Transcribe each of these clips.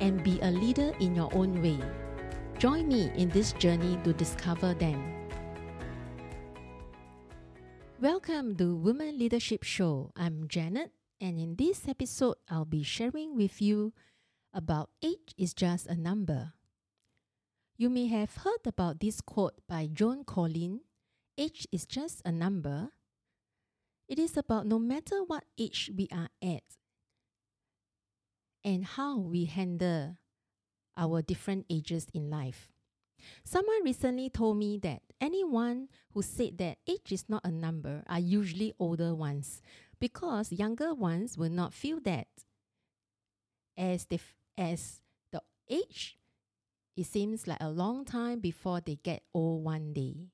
and be a leader in your own way. Join me in this journey to discover them. Welcome to Women Leadership Show. I'm Janet, and in this episode, I'll be sharing with you about age is just a number. You may have heard about this quote by Joan Collins Age is just a number it is about no matter what age we are at and how we handle our different ages in life. Someone recently told me that anyone who said that age is not a number are usually older ones because younger ones will not feel that. As, they, as the age, it seems like a long time before they get old one day.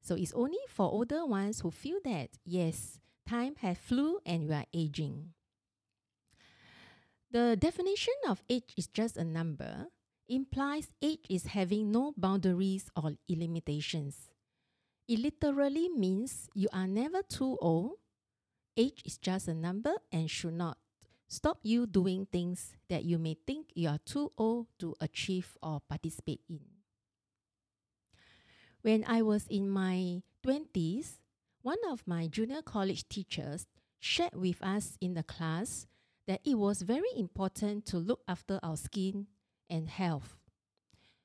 So it's only for older ones who feel that, yes, time has flew and we are aging. The definition of age is just a number implies age is having no boundaries or limitations. It literally means you are never too old. Age is just a number and should not stop you doing things that you may think you are too old to achieve or participate in. When I was in my 20s, one of my junior college teachers shared with us in the class that it was very important to look after our skin and health.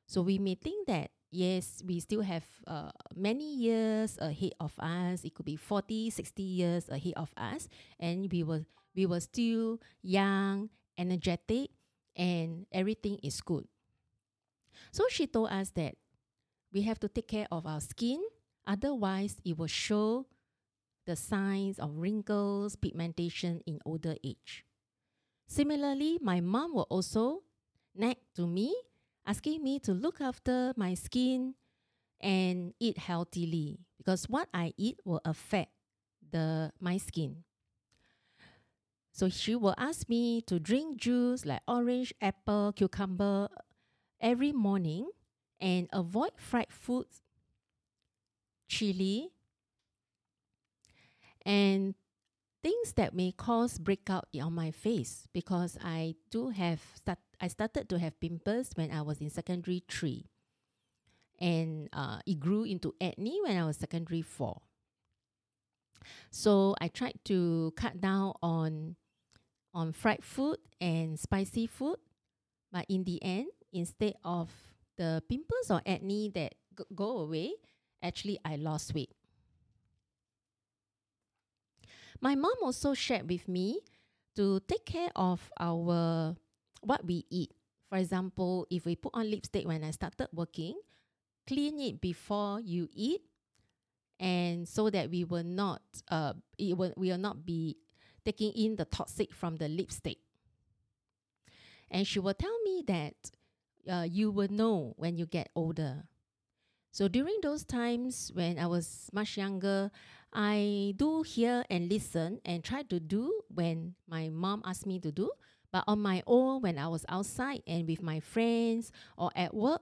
So we may think that yes, we still have uh, many years ahead of us. It could be 40, 60 years ahead of us, and we were we were still young, energetic, and everything is good. So she told us that we have to take care of our skin, otherwise, it will show the signs of wrinkles, pigmentation in older age. Similarly, my mom will also nag to me, asking me to look after my skin and eat healthily because what I eat will affect the my skin. So she will ask me to drink juice like orange, apple, cucumber every morning and avoid fried foods, chili, and things that may cause breakout on my face because I do have start, I started to have pimples when I was in secondary three, and uh, it grew into acne when I was secondary four. So I tried to cut down on on fried food and spicy food, but in the end, instead of the pimples or acne that go away, actually I lost weight. My mom also shared with me to take care of our what we eat. For example, if we put on lipstick when I started working, clean it before you eat, and so that we will not uh it will, we will not be taking in the toxic from the lipstick. And she will tell me that uh, you will know when you get older. So during those times when I was much younger, I do hear and listen and try to do when my mom asked me to do. But on my own, when I was outside and with my friends or at work,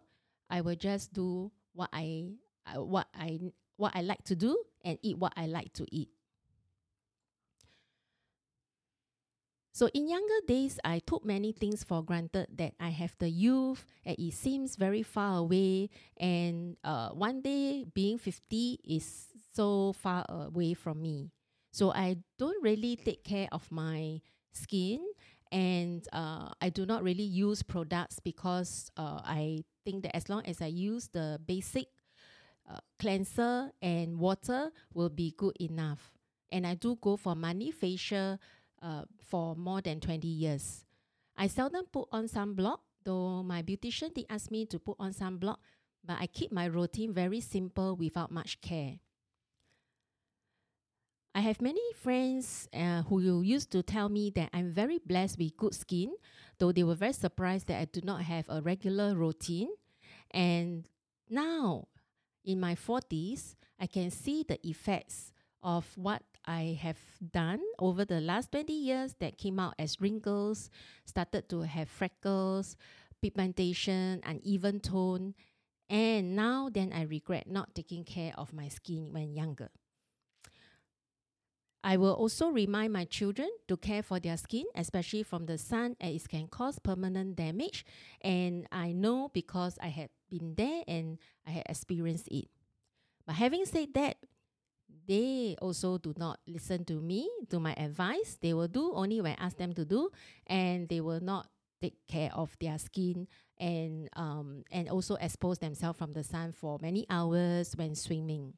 I will just do what I, I what I what I like to do and eat what I like to eat. So in younger days, I took many things for granted that I have the youth and it seems very far away. And uh, one day being 50 is so far away from me. So I don't really take care of my skin and uh, I do not really use products because uh, I think that as long as I use the basic uh, cleanser and water will be good enough. And I do go for money facial uh, for more than 20 years. I seldom put on sunblock, though my beautician did ask me to put on sunblock, but I keep my routine very simple without much care. I have many friends uh, who used to tell me that I'm very blessed with good skin, though they were very surprised that I do not have a regular routine. And now, in my 40s, I can see the effects of what I have done over the last 20 years that came out as wrinkles, started to have freckles, pigmentation, uneven tone, and now then I regret not taking care of my skin when younger. I will also remind my children to care for their skin, especially from the sun, as it can cause permanent damage. And I know because I had been there and I had experienced it. But having said that, they also do not listen to me, to my advice. They will do only when I ask them to do, and they will not take care of their skin and um, and also expose themselves from the sun for many hours when swimming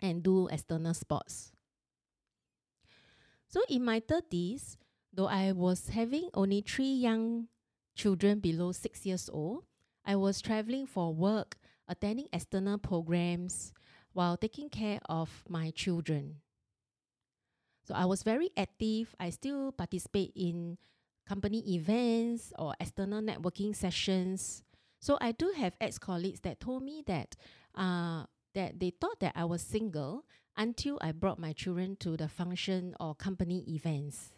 and do external sports. So in my 30s, though I was having only three young children below six years old, I was traveling for work, attending external programs while taking care of my children. So I was very active. I still participate in company events or external networking sessions. So I do have ex-colleagues that told me that uh, that they thought that I was single until I brought my children to the function or company events.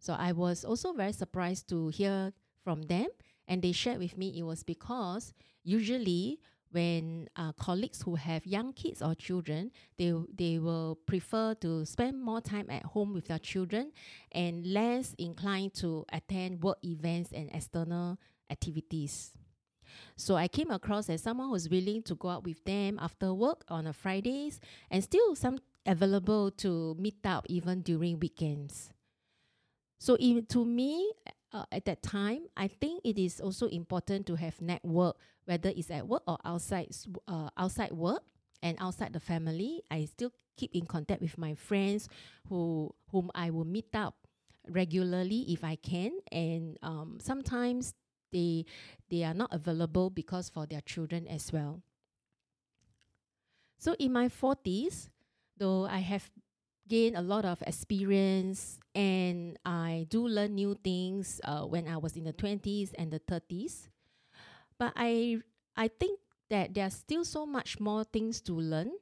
So I was also very surprised to hear from them, and they shared with me it was because usually when uh, colleagues who have young kids or children, they they will prefer to spend more time at home with their children and less inclined to attend work events and external activities. So I came across as someone who's willing to go out with them after work on a Fridays and still some available to meet up even during weekends. So in, to me, uh, at that time, I think it is also important to have network, whether it's at work or outside uh, outside work and outside the family. I still keep in contact with my friends who whom I will meet up regularly if I can, and um, sometimes they they are not available because for their children as well. So in my 40s, though I have gained a lot of experience and I do learn new things uh, when I was in the 20s and the 30s. But I I think that there's still so much more things to learn.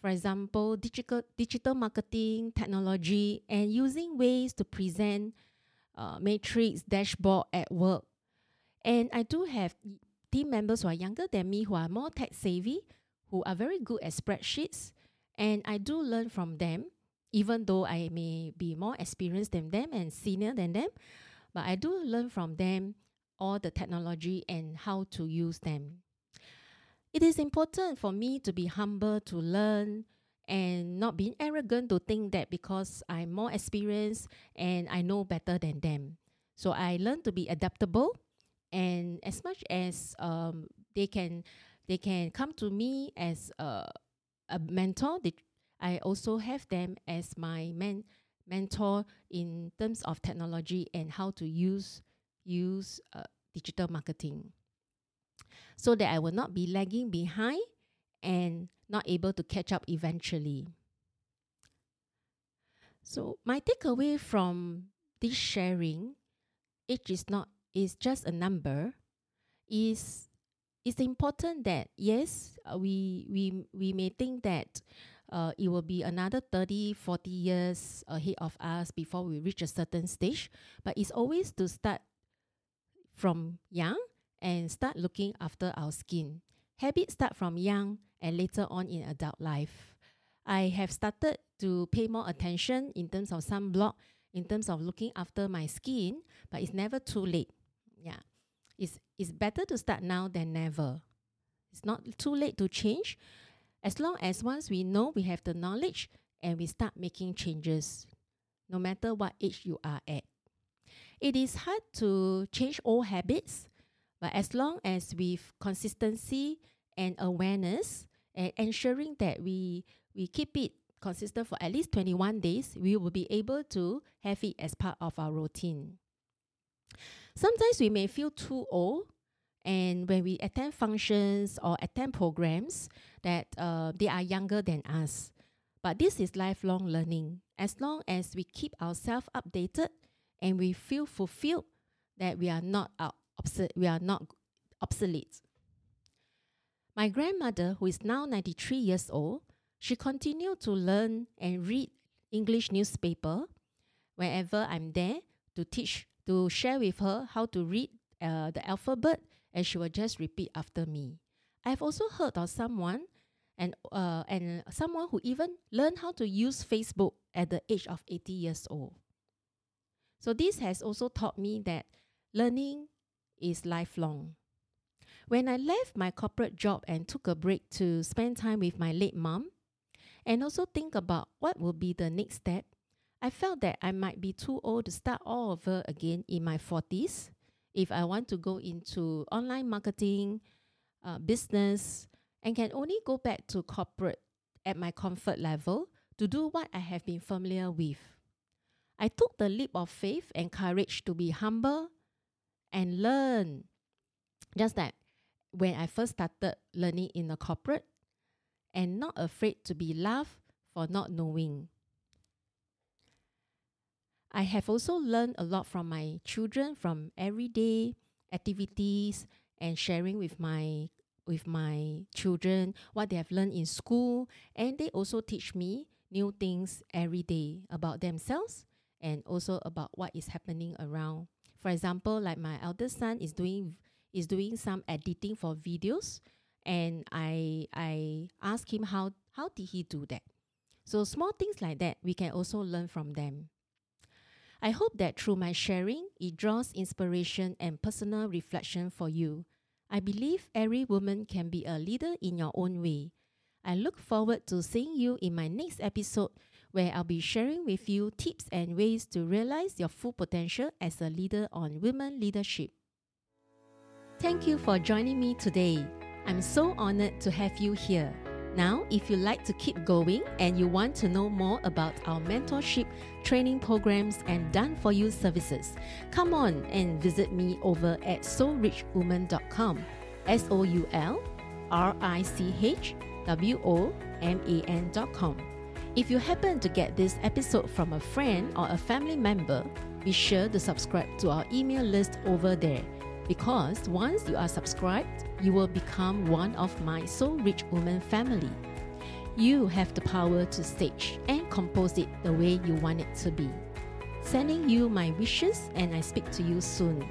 For example, digital digital marketing, technology, and using ways to present uh, matrix dashboard at work and I do have team members who are younger than me who are more tech savvy, who are very good at spreadsheets. And I do learn from them, even though I may be more experienced than them and senior than them. But I do learn from them all the technology and how to use them. It is important for me to be humble to learn and not being arrogant to think that because I'm more experienced and I know better than them. So I learn to be adaptable and as much as um, they can they can come to me as a, a mentor they, i also have them as my men, mentor in terms of technology and how to use use uh, digital marketing. So that i will not be lagging behind and not able to catch up eventually. So my takeaway from this sharing age is not is just a number, is it's important that yes, uh, we we we may think that uh, it will be another 30, 40 years ahead of us before we reach a certain stage, but it's always to start from young and start looking after our skin. Habits start from young and later on in adult life. I have started to pay more attention in terms of sunblock, in terms of looking after my skin, but it's never too late. Yeah. It's, it's better to start now than never. It's not too late to change. As long as once we know we have the knowledge and we start making changes, no matter what age you are at. It is hard to change old habits, but as long as with consistency and awareness and ensuring that we we keep it consistent for at least 21 days, we will be able to have it as part of our routine. Sometimes we may feel too old, and when we attend functions or attend programs, that uh, they are younger than us. But this is lifelong learning. As long as we keep ourselves updated and we feel fulfilled that we are not we are not obsolete. My grandmother, who is now 93 years old, she continued to learn and read English newspaper whenever I'm there to teach, to share with her how to read uh, the alphabet, and she will just repeat after me. I've also heard of someone and uh, and someone who even learned how to use Facebook at the age of 80 years old. So this has also taught me that learning is lifelong. When I left my corporate job and took a break to spend time with my late mom and also think about what will be the next step, I felt that I might be too old to start all over again in my 40s if I want to go into online marketing, uh, business, and can only go back to corporate at my comfort level to do what I have been familiar with. I took the leap of faith and courage to be humble and learn. Just that when I first started learning in a corporate and not afraid to be laughed for not knowing. I have also learned a lot from my children from everyday activities and sharing with my with my children what they have learned in school and they also teach me new things every day about themselves and also about what is happening around. For example, like my eldest son is doing is doing some editing for videos and I I asked him how how did he do that. So small things like that we can also learn from them. I hope that through my sharing, it draws inspiration and personal reflection for you. I believe every woman can be a leader in your own way. I look forward to seeing you in my next episode where I'll be sharing with you tips and ways to realize your full potential as a leader on women leadership. Thank you for joining me today. I'm so honored to have you here. Now, if you like to keep going and you want to know more about our mentorship, training programs, and done for you services, come on and visit me over at soulrichwoman.com. S O U L R I C H W O M A N.com. If you happen to get this episode from a friend or a family member, be sure to subscribe to our email list over there because once you are subscribed, you will become one of my Soul Rich Woman family. You have the power to stage and compose it the way you want it to be. Sending you my wishes, and I speak to you soon.